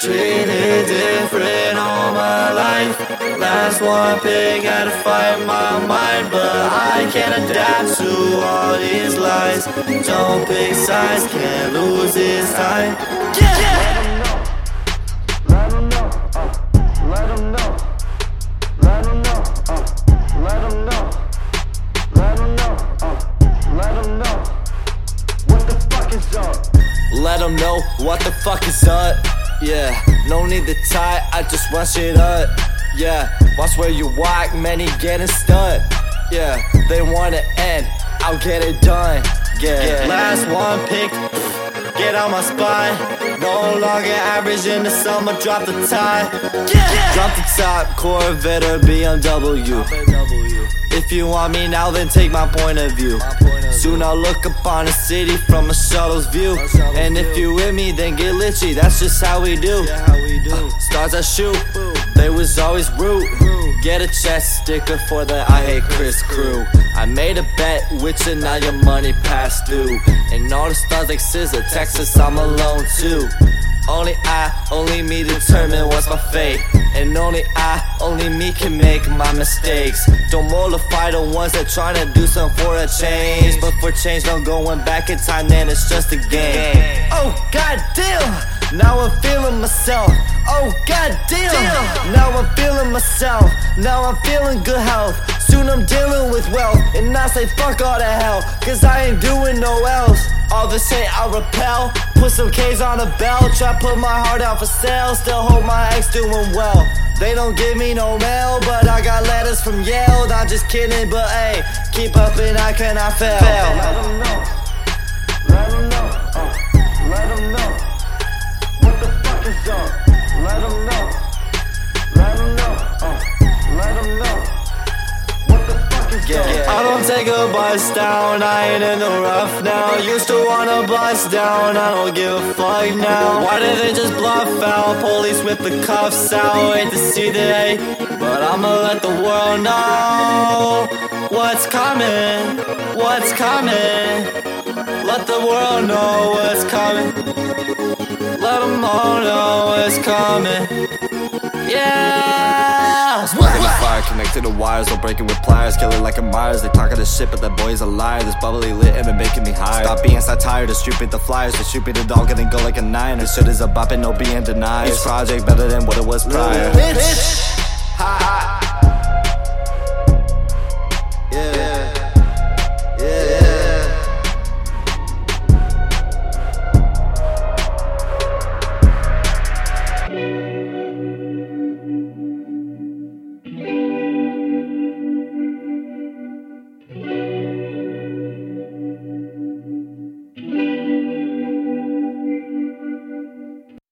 Treated different all my life. Last one pick, had to fight my mind, but I can't adapt to all these lies. Don't pick sides, can't lose this time. Yeah! Let them know, uh, let them know, let them know, uh, let them know, let them know, uh, let them know. What the fuck is up? Let them know what the fuck is up. Yeah, no need to tie, I just run shit up. Yeah, watch where you walk, many getting stuck. Yeah, they wanna end, I'll get it done. Yeah, last one pick, get on my spine. No longer average in the summer, drop the tie. Yeah, drop the top, Corvette or BMW. If you want me now, then take my point of view. Soon I'll look upon a city from a shuttle's view. And if you with me, then get litchy. That's just how we do. Uh, stars I shoot, they was always rude. Get a chest sticker for the I hate Chris crew. I made a bet with you, now your money passed through. And all the stars like Scissor, Texas, I'm alone too. Only I, only me determine what's my fate. And only I, only me can make my mistakes. Don't mollify the ones that tryna do something for a change. But for change, no going back in time, then it's just a game. Oh, goddamn! Now I'm feeling myself. Oh, goddamn! Now I'm feeling myself. Now I'm feeling good health. Soon I'm dealing with wealth. And I say, fuck all the hell. Cause I ain't doing no else. This hate I repel. Put some K's on a belt. Try put my heart out for sale. Still hope my ex doing well. They don't give me no mail, but I got letters from Yale. I'm just kidding, but hey, keep up and I cannot fail. Let them know, let them know, uh, let them know. Take a bus down, I ain't in the rough now. Used to wanna bust down, I don't give a fuck now. Why did they just bluff out? Police with the cuffs out, hate to see the hate, but I'ma let the world know what's coming, what's coming. Let the world know what's coming. Let them all know what's coming. Yeah. Sparking the fire, connected to wires, no breaking with pliers. Kill it like a Myers, they talking this shit, but that boy's a liar. This bubbly lit and been making me high. Stop being so tired of stupid the flyers, the stupid the dog and then go like a nine. This shit is a bop and no being denied. Each project better than what it was prior. Bitch. Ha ha.